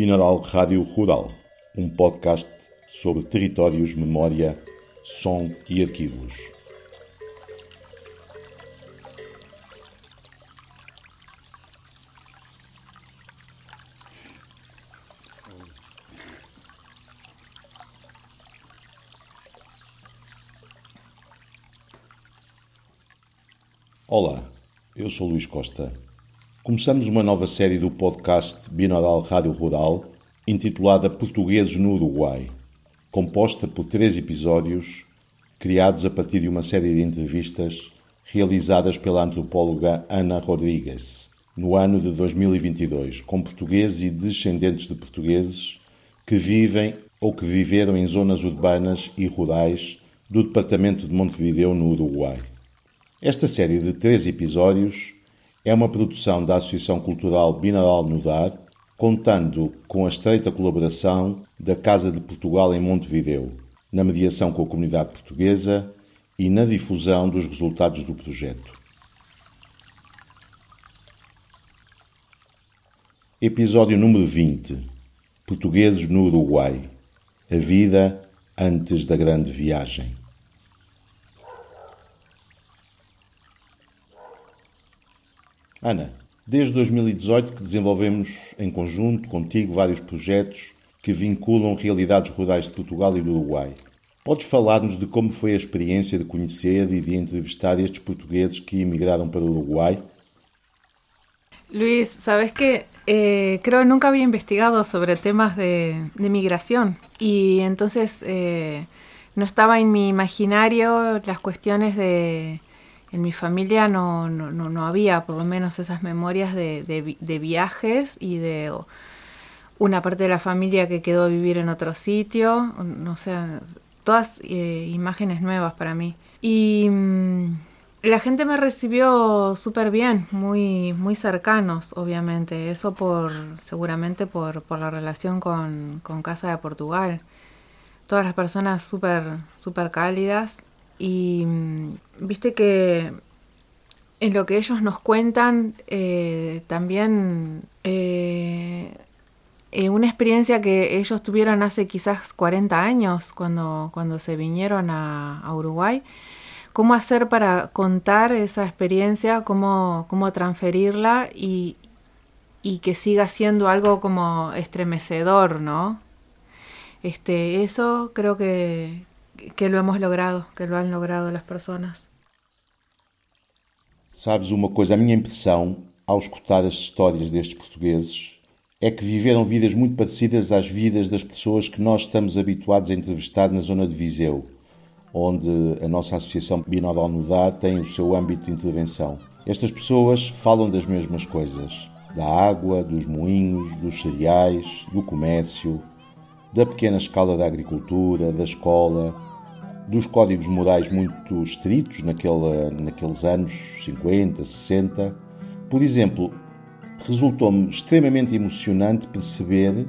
Binaural Rádio Rural, um podcast sobre territórios, memória, som e arquivos. Olá, eu sou Luís Costa. Começamos uma nova série do podcast Binaural Rádio Rural, intitulada Portugueses no Uruguai, composta por três episódios criados a partir de uma série de entrevistas realizadas pela antropóloga Ana Rodrigues no ano de 2022, com portugueses e descendentes de portugueses que vivem ou que viveram em zonas urbanas e rurais do departamento de Montevideo, no Uruguai. Esta série de três episódios é uma produção da Associação Cultural Binaural Nudar, contando com a estreita colaboração da Casa de Portugal em Montevideo, na mediação com a comunidade portuguesa e na difusão dos resultados do projeto. Episódio número 20 Portugueses no Uruguai A vida antes da grande viagem. Ana, desde 2018 que desenvolvemos em conjunto contigo vários projetos que vinculam realidades rurais de Portugal e do Uruguai. Podes falar-nos de como foi a experiência de conhecer e de entrevistar estes portugueses que emigraron para o Uruguay? Luis, sabes que eh, creo nunca había investigado sobre temas de, de migración y entonces eh, no estaba en mi imaginario las cuestiones de, en mi familia no, no, no, había por lo menos esas memorias de, de, viajes y de una parte de la familia que quedó a vivir en otro sitio, no sé, todas eh, imágenes nuevas para mí. Y mm, la gente me recibió súper bien, muy, muy cercanos, obviamente, eso por, seguramente por, por la relación con, con Casa de Portugal. Todas las personas súper, súper cálidas y mm, viste que en lo que ellos nos cuentan eh, también eh, eh, una experiencia que ellos tuvieron hace quizás 40 años cuando, cuando se vinieron a, Uruguay. Cómo hacer para contar esa experiencia, cómo, cómo transferirla y, y que siga siendo algo como estremecedor, ¿no? Este, eso creo que, que lo hemos logrado, que lo han logrado las personas. Sabes uma coisa, a minha impressão ao escutar as histórias destes portugueses é que viveram vidas muito parecidas às vidas das pessoas que nós estamos habituados a entrevistar na zona de Viseu, onde a nossa Associação Binaural Nudar tem o seu âmbito de intervenção. Estas pessoas falam das mesmas coisas, da água, dos moinhos, dos cereais, do comércio, da pequena escala da agricultura, da escola, dos códigos morais muito estritos naquele, naqueles anos 50, 60. Por exemplo, resultou-me extremamente emocionante perceber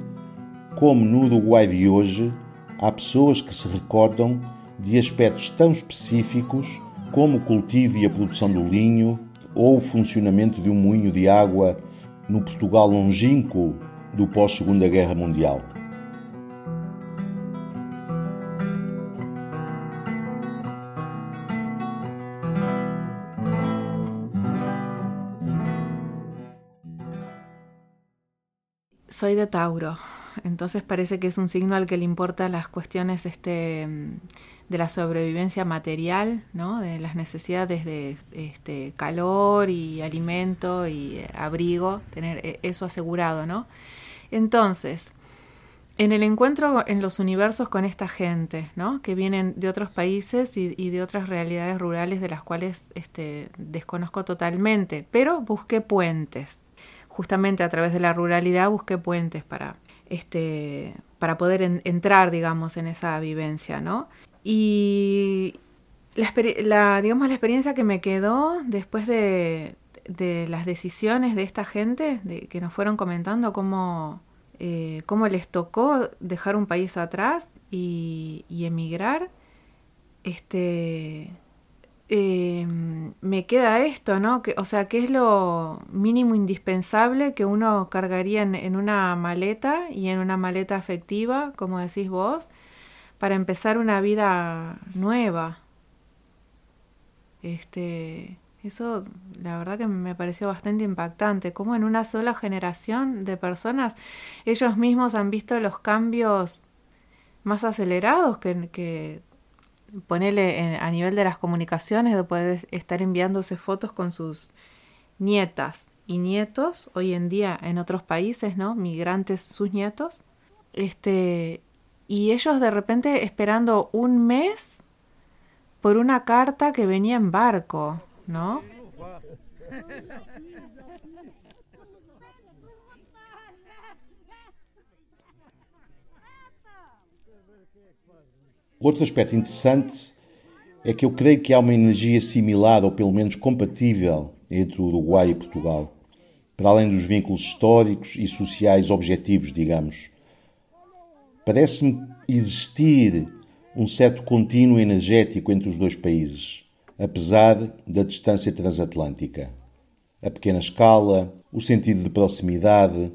como no Uruguai de hoje há pessoas que se recordam de aspectos tão específicos como o cultivo e a produção do linho ou o funcionamento de um moinho de água no Portugal longínquo do pós-Segunda Guerra Mundial. Soy de Tauro, entonces parece que es un signo al que le importa las cuestiones este, de la sobrevivencia material, ¿no? de las necesidades de este, calor y alimento y eh, abrigo, tener eh, eso asegurado. ¿no? Entonces, en el encuentro en los universos con esta gente, ¿no? que vienen de otros países y, y de otras realidades rurales de las cuales este, desconozco totalmente, pero busqué puentes justamente a través de la ruralidad busqué puentes para, este, para poder entrar, digamos, en esa vivencia, ¿no? Y la, digamos, la experiencia que me quedó después de, de las decisiones de esta gente, que nos fueron comentando cómo, eh, cómo les tocó dejar un país atrás y, emigrar, este, em, me queda esto, ¿no? Que, o sea, ¿qué es lo mínimo indispensable que uno cargaría en, una maleta y en una maleta afectiva, como decís vos, para empezar una vida nueva? Este, eso la verdad que me pareció bastante impactante, como en una sola generación de personas ellos mismos han visto los cambios más acelerados que ponerle a nivel de las comunicaciones, de poder estar enviándose fotos con sus nietas y nietos, hoy en día en otros países, ¿no? Migrantes, sus nietos. Este, y ellos de repente esperando un mes por una carta que venía en barco, ¿no? Outro aspecto interessante é que eu creio que há uma energia similar, ou pelo menos compatível, entre o Uruguai e Portugal, para além dos vínculos históricos e sociais objetivos, digamos. Parece-me existir um certo contínuo energético entre os dois países, apesar da distância transatlântica. A pequena escala, o sentido de proximidade,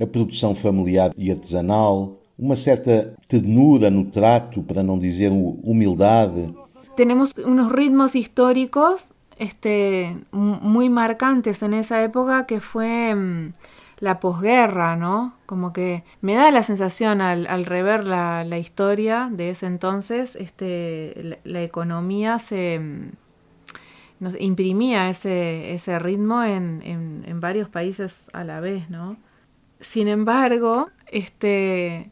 a produção familiar e artesanal, uma certa ternura no trato, para não dizer humildade. Tenemos unos ritmos históricos este, muy marcantes en esa época que fue mm, la posguerra, ¿no? Como que me da la sensación al, al rever la, la, historia de ese entonces, este, la, la economía se mm, nos imprimía ese, ese ritmo en, en, en, varios países a la vez, ¿no? Sin embargo, este,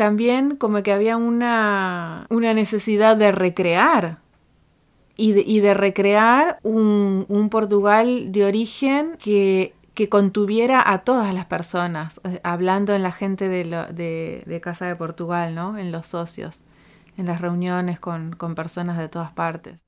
también como que había una, una necesidad de recrear y de, y de recrear un, un, Portugal de origen que, que, contuviera a todas las personas, eh, hablando en la gente de, lo, de, de, Casa de Portugal, ¿no? en los socios, en las reuniones con, con personas de todas partes.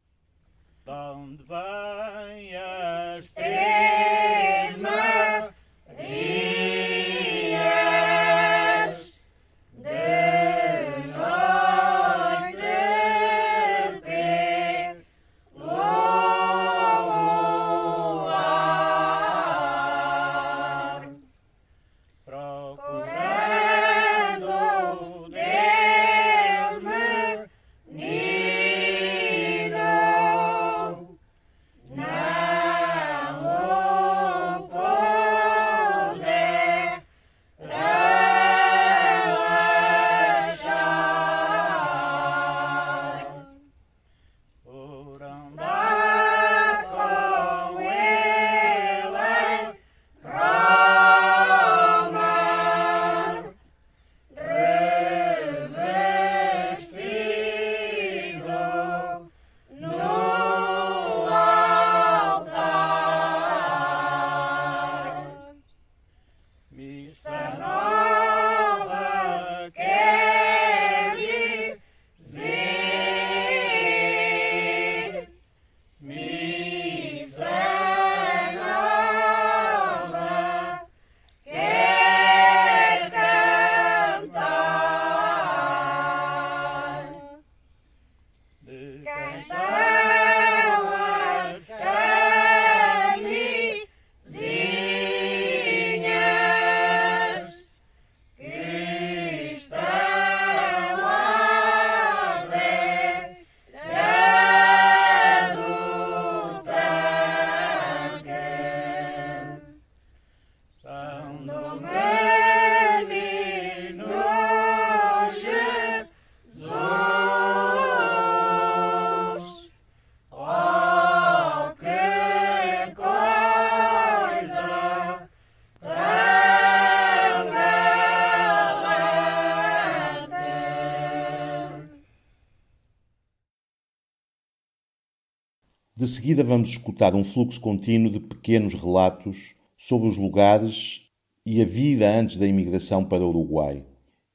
De seguida vamos escutar um fluxo contínuo de pequenos relatos sobre os lugares e a vida antes da imigração para o Uruguai,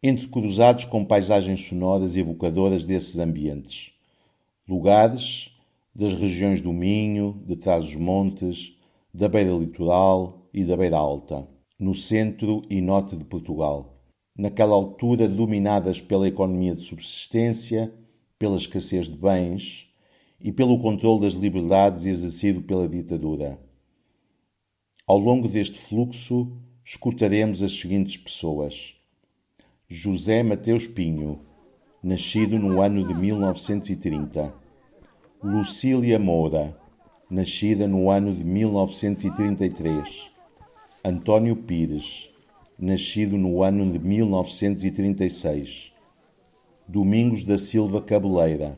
entrecruzados com paisagens sonoras e evocadoras desses ambientes. Lugares das regiões do Minho, de Trás-os-Montes, da beira litoral e da beira alta, no centro e norte de Portugal, naquela altura dominadas pela economia de subsistência, pela escassez de bens e pelo controle das liberdades exercido pela ditadura. Ao longo deste fluxo, escutaremos as seguintes pessoas: José Mateus Pinho, nascido no ano de 1930. Lucília Moura, nascida no ano de 1933. António Pires, nascido no ano de 1936. Domingos da Silva Cabeleira,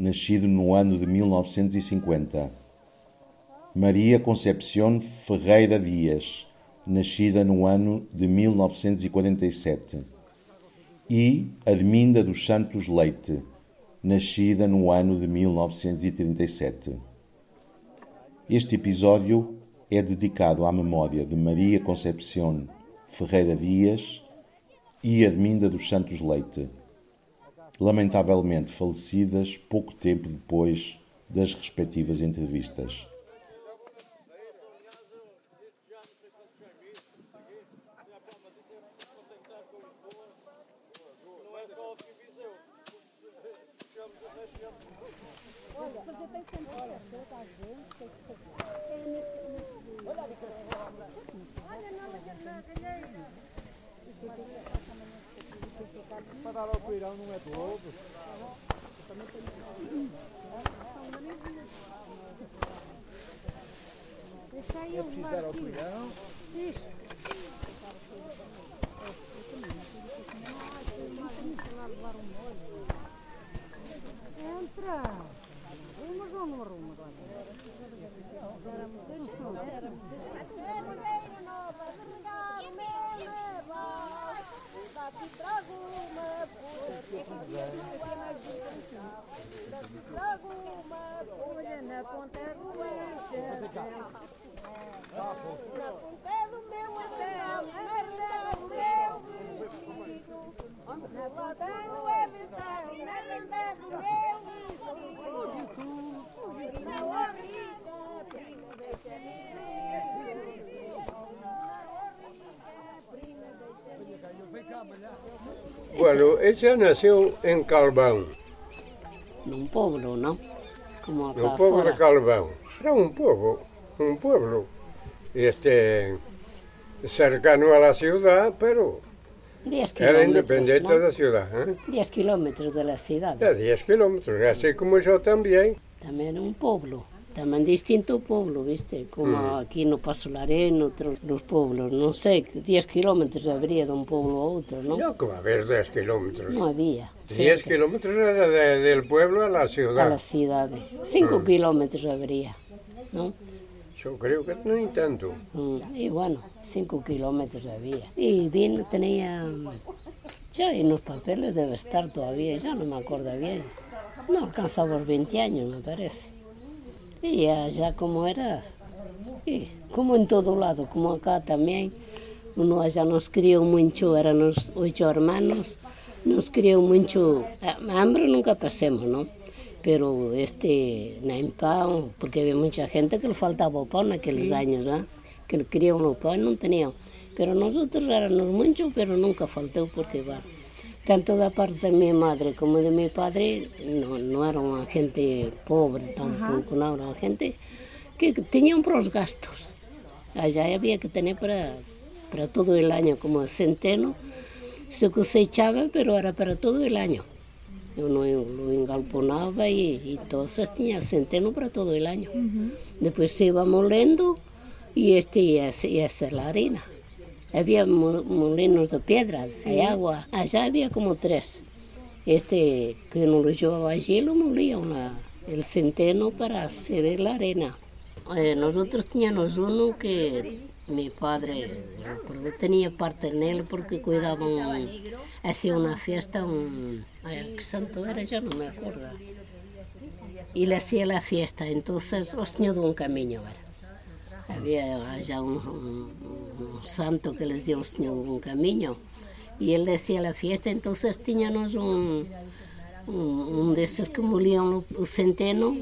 nascido no ano de 1950. Maria Concepción Ferreira Dias, nascida no ano de 1947. E Adminda dos Santos Leite, nascida no ano de 1937. Este episódio é dedicado à memória de Maria Concepción Ferreira Dias e Adminda dos Santos Leite, lamentavelmente falecidas pouco tempo depois das respectivas entrevistas. Não é todo. Bueno, ella nació en Calván, num pueblo, ¿no? Como acá en un pueblo de. Calván. Era un pueblo, un pueblo, este, cercano a la ciudad, pero 10 era independiente ¿no? de la ciudad. ¿eh? 10 kilómetros de la ciudad. De 10 kilómetros, así como yo también. También un pueblo. También distinto pueblo, ¿viste? Como Mm. aquí no Paso la Arena, otros los pueblos. No sé, 10 kilómetros habría de un pueblo a otro, ¿no? No, como a ver 10 kilómetros. No había. 10 Cerca, kilómetros era de- del pueblo a la A ciudad. las ciudades. 5 Mm. kilómetros habría, ¿no? Yo creo que no hay tanto. Mm, Y bueno, 5 kilómetros había. Y vino, tenía. Ya en los papeles debe estar todavía, ya no me acuerdo bien. No alcanzaba los 20 años, me parece. Y allá como era, y como en todo lado, como acá también. Uno allá nos crió mucho, éramos ocho hermanos, nos crió mucho. a- Hambre nunca pasemos, ¿no? Pero este, nem pan, porque había mucha gente que le faltaba pan en aquellos años, ¿ah? que querían pan, no tenían. Pero nosotros éramos muchos, pero nunca faltó porque va. Tanto da parte de mi madre como de mi padre, no, no era una gente pobre tampoco, no era gente que tenían para los gastos. Allá había que tener para, para todo el año, como centeno, se cosechaba, pero era para todo el año. Uno lo engalponaba y, y entonces tenía centeno para todo el año. Después se iba molendo y este y esa, y esa es la harina. Había mo- molinos de piedra, de agua. Allá había como tres. Este que nos lo llevaba allí lo molía una- el centeno para hacer la arena. Eh, nosotros teníamos uno que mi padre padre tenía parte en él porque cuidaban, hacía una fiesta, un, ¿qué santo era? Ya no me acuerdo. Y le hacía la fiesta, entonces os tenía un camino. Había allá un, santo que les dio un camino y él le hacía la fiesta, entonces teníamos un, un, de esos que molían el centeno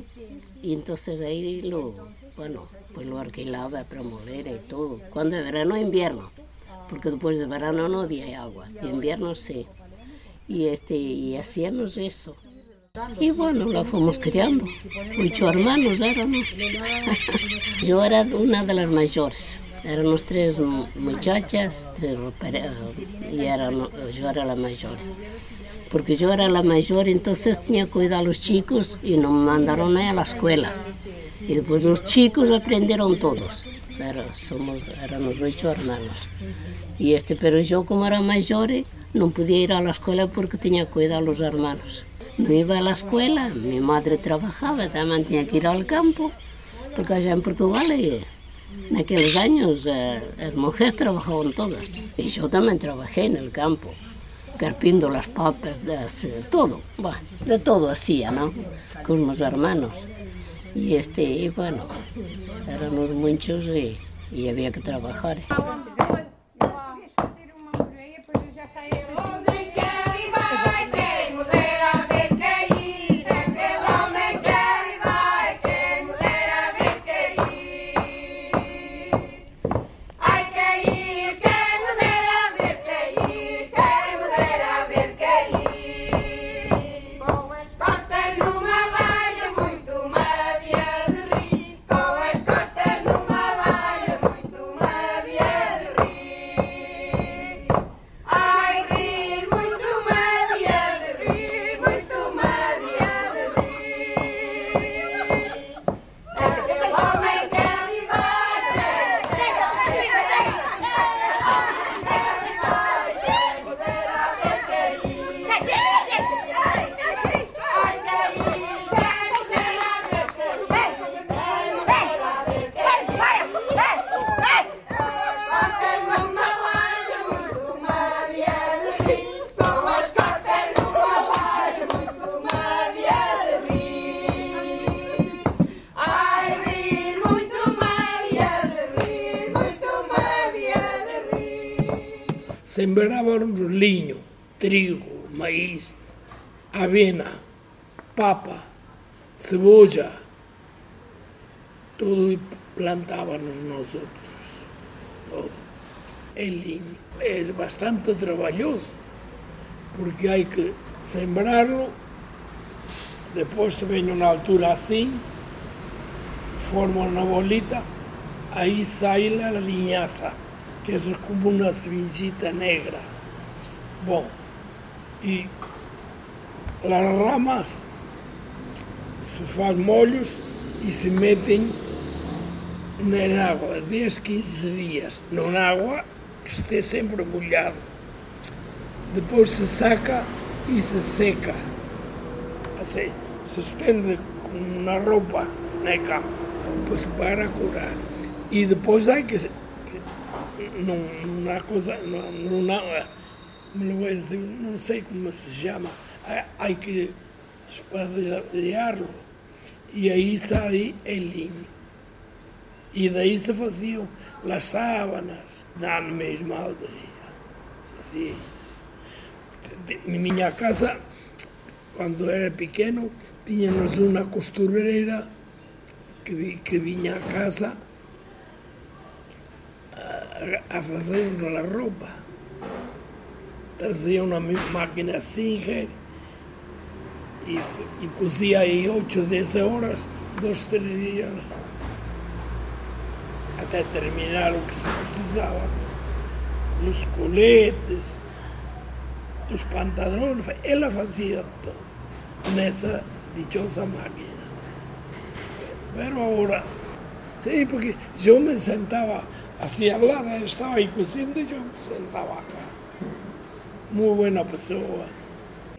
y entonces ahí lo, bueno, pues lo alquilaba para moler y todo. Cuando de verano invierno, porque después de verano no había agua, de invierno sí. Y este y hacíamos eso. Y bueno, la fuimos criando. Ocho hermanos éramos. Yo era una de las mayores. Éramos tres mu- muchachas, tres y éramos- yo era la mayor. Porque yo era la mayor, entonces tenía que cuidar a los chicos y nos mandaron a la escuela. Y después los chicos aprendieron todos. Pero somos, éramos ocho hermanos. Y este, pero yo como era mayor, no podía ir a la escuela porque tenía que cuidar a los hermanos. No iba a la escuela, mi madre trabajaba, también tenía que ir al campo, porque allá en Portugal, eh, en aquellos años, eh, las mujeres trabajaban todas. Y yo también trabajé en el campo, carpiendo las papas, eh, todo, bueno, de todo hacía, ¿no? Con mis hermanos. Y este, y bueno, éramos muchos y, y había que trabajar. Sembrávamos liño, trigo, maíz, avena, papa, cebolla, todo y plantábamos nosotros, todo. El liño es bastante trabajoso porque hay que sembrarlo, después viene una altura así, forma una bolita, ahí sale la liñaza, que es como una semillita negra. Bueno, y las ramas se hacen mollos y se meten en agua 10, 15 días, no en agua que esté siempre molhado. Después se saca y se seca. Así, se extiende con una ropa el campo, pues para curar. Y después hay que, num, numa coisa, não eh, não sei como se chama, há que espadilhá-lo e aí sai em linha E daí se faziam as sábanas, na mesma aldeia. Assim, é na minha casa, quando era pequeno, tínhamos uma costureira que, que vinha à casa a, a hacernos la ropa. Trazia una máquina Singer y, y cosía ahí 8, 10 horas, dos, tres días, hasta terminar lo que se precisaba. Los coletes, los pantalones, ella hacía todo en esa dichosa máquina. Pero ahora, sí, porque yo me sentaba Así estava estaba inconsciente, yo eu sentaba acá. Muy buena persona.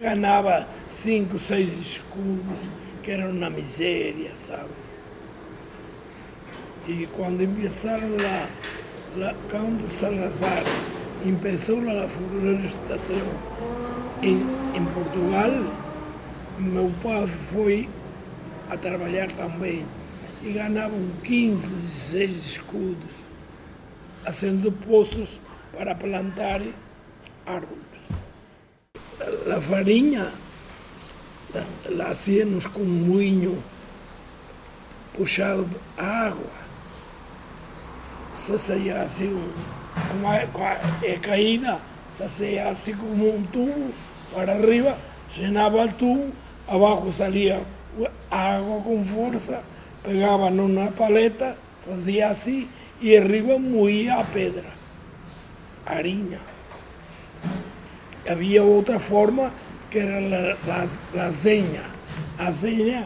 Ganaba cinco, seis escudos, que eram na miséria, sabe? E quando começaram lá, lá quando Salazar começou a florestação em, em Portugal, meu pai foi a trabalhar também e ganhavam 15, 16 escudos fazendo poços para plantar árvores. A farinha lá la hacíamos com um moinho puxado a água. Se saía assim, com é, é caída, se saía assim como um tubo para arriba, llenava o tubo, abaixo salia água com força, pegava numa paleta, fazia assim y arriba movía a pedra, harina. Había otra forma que era la, la, la seña. La seña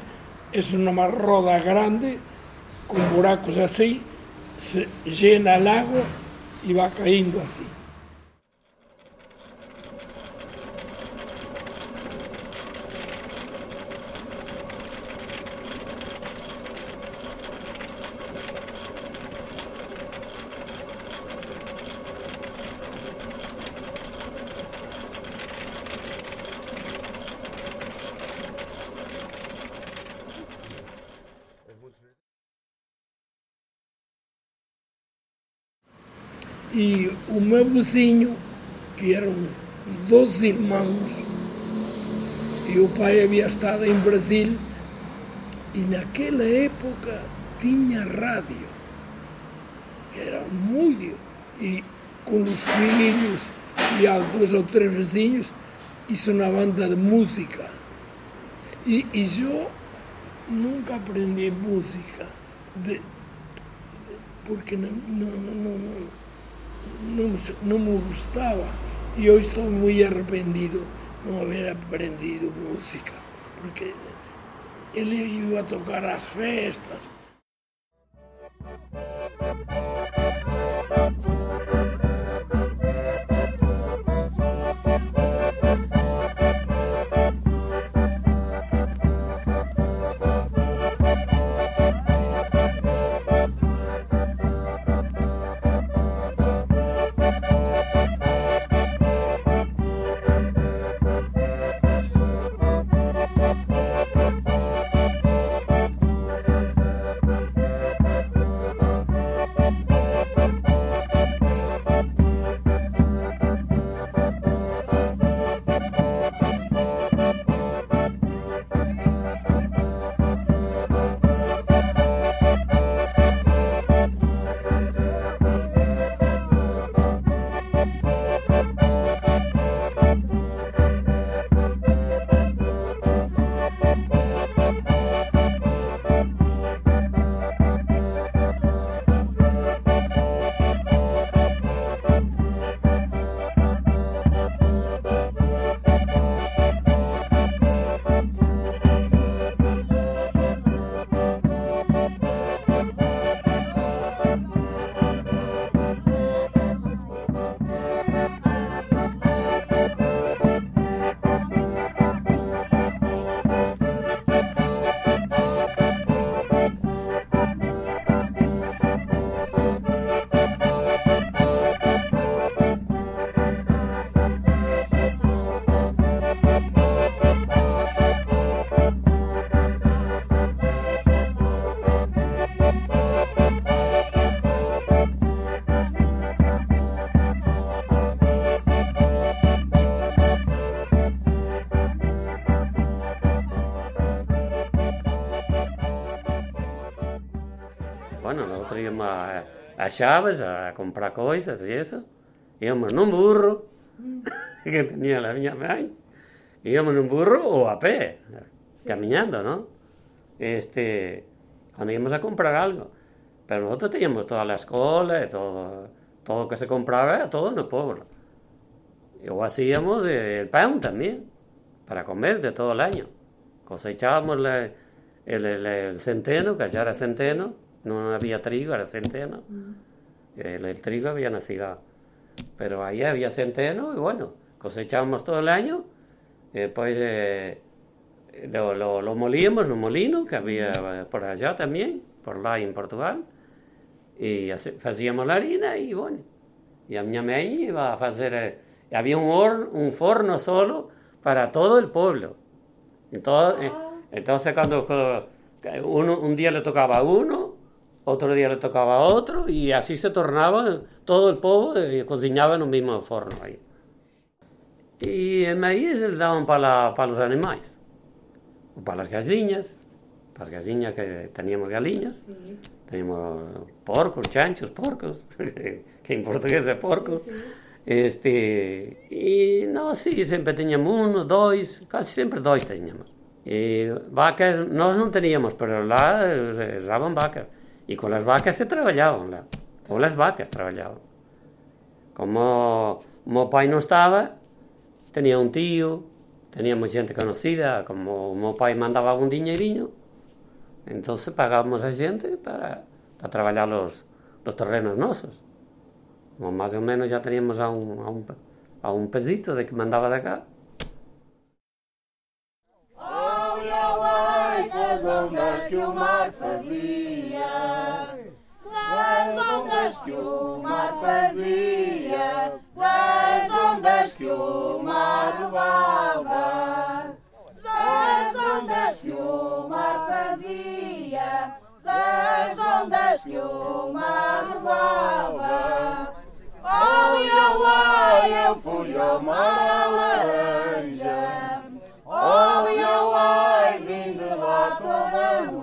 es una marroda grande con buracos así, se llena el agua y va cayendo así. E o meu vizinho, que eram dois irmãos, e o pai havia estado em Brasil, e naquela época tinha rádio, que era muito, e com os filhos e há dois ou três vizinhos, isso na banda de música. E, e eu nunca aprendi música, de, porque não, não, não, não, me, não me gostava. E hoje estou muito arrependido de não haver aprendido música, porque ele ia tocar às festas. A, a Chávez a comprar cosas y eso. Íbamos en un burro que tenía la mía madre. Íbamos en un burro o a pie, caminando, ¿no? Este, cuando íbamos a comprar algo. Pero nosotros teníamos toda la escuela todo, todo que se compraba, todo en el pueblo. O hacíamos el pan también, para comer de todo el año. Cosechábamos la- el, el- el centeno, que allá era centeno, no había trigo, era centeno. El, el trigo había nacido. Pero ahí había centeno y bueno, cosechábamos todo el año. Y después eh, lo, lo, lo molíamos en un molino que había eh, por allá también, por lá en Portugal. Y hacíamos la harina y bueno. Y a mi mamá iba a hacer. eh, había un, horno, un forno solo para todo el pueblo. Entonces, eh, entonces cuando uno, un día le tocaba a uno, Outro día le tocaba a outro e así se tornaba todo o povo e cociñaba no mesmo forno aí. E o maíz eles daban para, para os animais, para as gasiñas, para as gasiñas que teníamos galiñas, sí. teníamos porcos, chanchos, porcos, que en portugués é porco. Este, e nós sí, sempre teñamos un, dois, casi sempre dois teñamos. E vacas, nós non teníamos, pero lá usaban eh, vacas. E con as vacas entón se traballaban lá. Colas vacas traballaban. Como o meu pai non estaba, tenía un tío, teníamos xente conocida, como o meu pai mandaba un diñeirinho, entonces pagábamos a xente para, para traballar los, los terrenos nosos. Como máis ou menos já teníamos a un, a un, a un pesito de que mandaba de cá, ondas que o mar fazia. Ondas que o mar fazia, as ondas que o mar levava, as ondas que o mar fazia, as ondas que o mar levava. Ai, ai, eu fui ao mar a laranja. Ai, ai, ai, vim de lá toda molhada.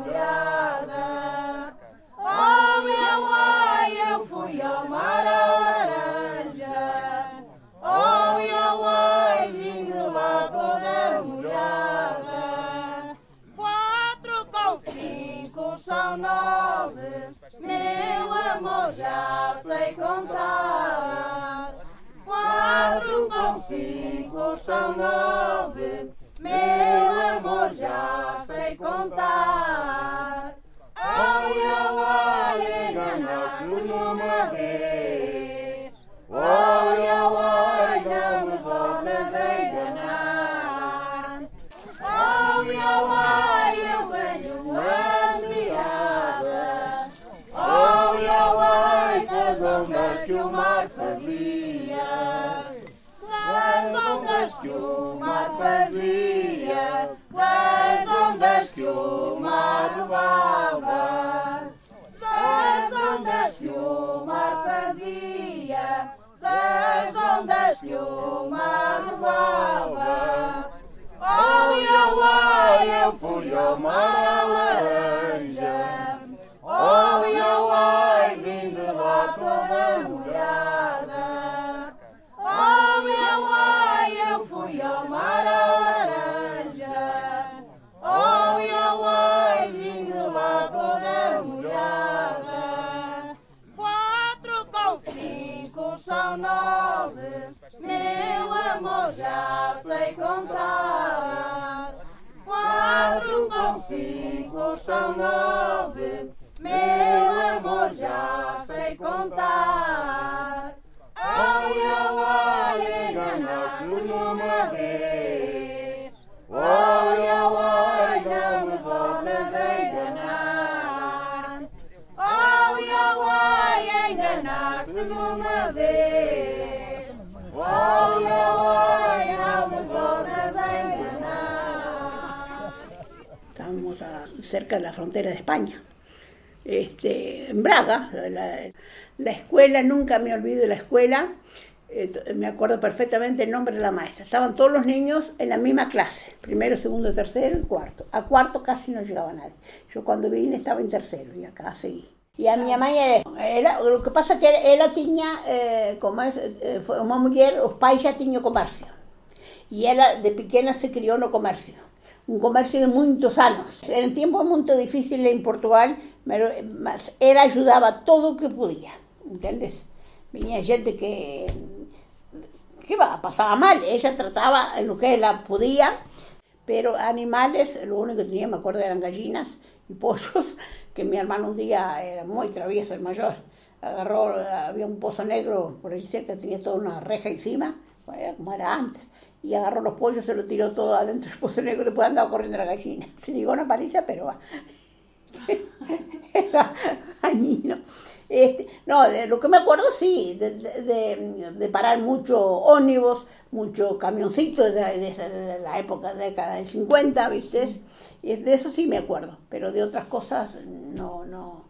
Cinco são nove, meu amor já sei contar. Que o mar fazia. Das ondas que o mar levava. Das ondas que o mar fazia. Das ondas que o mar levava. Ai, ai, eu fui ao mar laranja. Meu amor já sei contar. Quatro com cinco são nove, meu amor já sei contar. Ai, ai, ai, enganaste-me uma vez. Ai, ai, ai, não me tornas a enganar. Ai, ai, ai, enganaste-me uma vez. A- cerca de la frontera de España, este, en Braga. La, la escuela, nunca me olvido de la escuela, eh, me acuerdo perfectamente el nombre de la maestra. Estaban todos los niños en la misma clase, primero, segundo, tercero y cuarto. A cuarto casi no llegaba nadie. Yo cuando vine estaba en tercero y acá seguí. E a minha mãe era, era o que pasa que ela tinha, eh, como é, eh, foi uma mulher, os pais já tinham comércio. E ela de pequena se criou no comércio. Un comercio de muitos anos. Eran tiempos muito difíciles en Portugal, mas ela ayudaba todo o que podía, entendes? Viña xente que que pasaba mal, ella trataba lo que ela podía, pero animales, lo único que tenía, me acuerdo, eran gallinas y pollos, que mi hermano un día era muy travieso, el mayor, agarró, había un pozo negro por ahí cerca, tenía toda una reja encima, como era antes, y agarró los pollos, se lo tiró todo adentro del pozo negro y después andaba corriendo la gallina. Se ligó una paliza, pero va. era dañino. Este, no, de lo que me acuerdo sí, de, de, parar mucho ónibus, mucho camioncito de, de, la época, década del 50, ¿viste? Y de eso sí me acuerdo, pero de otras cosas no, no.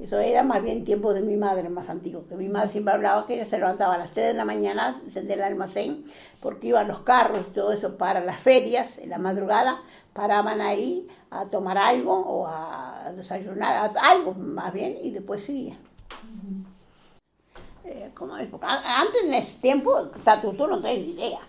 Eso era más bien tiempo de mi madre, más antiguo, que mi madre. Siempre hablaba que ella se levantaba a las 3 de la mañana, encendía el almacén, porque iban los carros y todo eso para las ferias, en la madrugada, paraban ahí a tomar algo o a desayunar, algo más bien, y después seguían. Eh, como antes en ese tiempo, tú no tienes idea,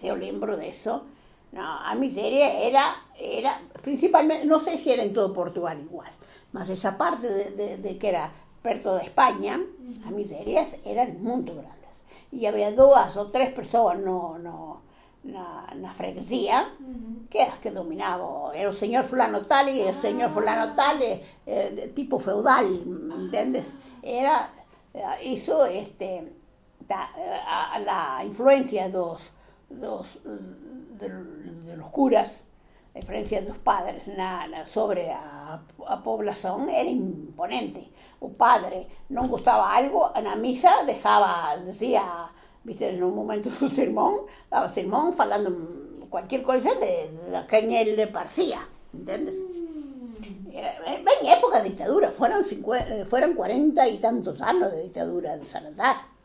yo lembro de eso, No, a miseria era, era principalmente, no sei se era en todo Portugal igual, mas esa parte de, de, de que era perto de España, as miserias eran muito grandes. E había dúas ou tres persoas no, no, na, na freguesía que as que dominaban. Era o señor fulano tal e o señor fulano tal, eh, eh, tipo feudal, entendes? Era eh, iso, este, ta, a, a, la influencia dos, dos de, de los curas, a influencia dos padres na, na, sobre a, a población era imponente. O padre non gustaba algo, na misa dejaba, decía, viste, en un momento do sermón, daba sermón falando cualquier coisa de, de quen él le parecía, entendes? Era, en época de dictadura, fueron, 50, fueron 40 y tantos anos de dictadura de Salazar.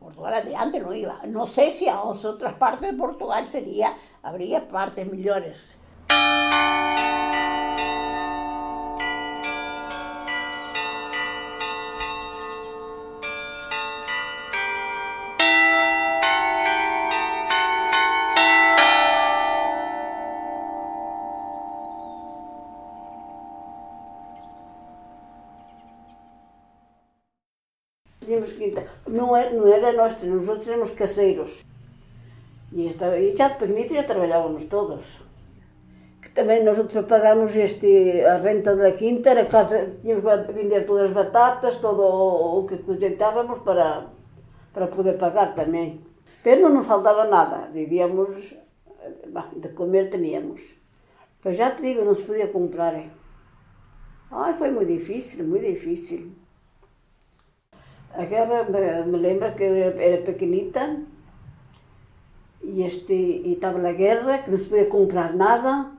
Portugal adiante no iba. No sé si a otras partes de Portugal sería, habría partes melhores. Tínhamos é, não, era, não era nós, os outros éramos caseiros. E, esta, e xa de pequenitos já traballábamos todos. Que tamén nós outros pagamos este, a renta da quinta, era casa, tínhamos que vender todas as batatas, todo o, o que colleitávamos para, para poder pagar tamén. Pero non nos faltaba nada, vivíamos, eh, bah, de comer teníamos. Pero já te digo, non se podía comprar. Eh? Ai, foi moi difícil, moi difícil. A guerra me, me lembra que eu era, era pequenita, e este e estava na guerra, que não se podia comprar nada.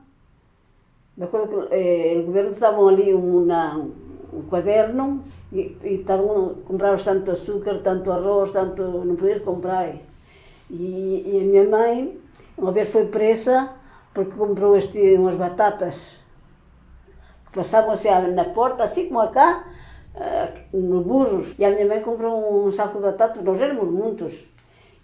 Me acordo que eh, o governo estava ali uma, um caderno e, e estavam, compravas tanto açúcar, tanto arroz, tanto, não podias comprar. E a minha mãe, uma vez foi presa porque comprou este, umas batatas que passavam assim na porta, assim como acá, no burros. E a minha mãe comprou um saco de batatas, nós éramos muitos.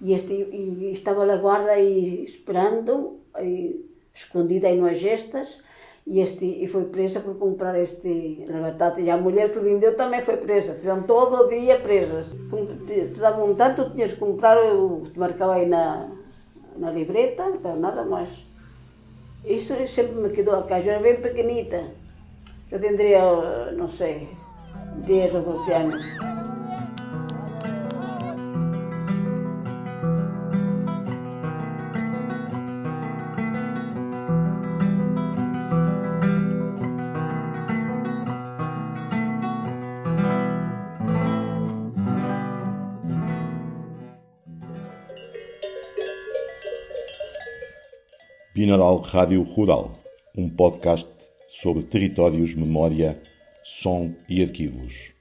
E, este, e estava na guarda aí esperando, aí, escondida aí nas gestas, e, este, e foi presa por comprar este, as batatas. E a mulher que vendeu também foi presa. Estiveram todo o dia presas. Te, davam tanto, tinhas que comprar, eu te marcava aí na, na libreta, para nada mais. Isso sempre me quedou acá. Eu era bem pequenita. Eu tendria, não sei, 10 ou 12 anos. Binaural Rádio Rural, um podcast sobre territórios, memória, som e arquivos.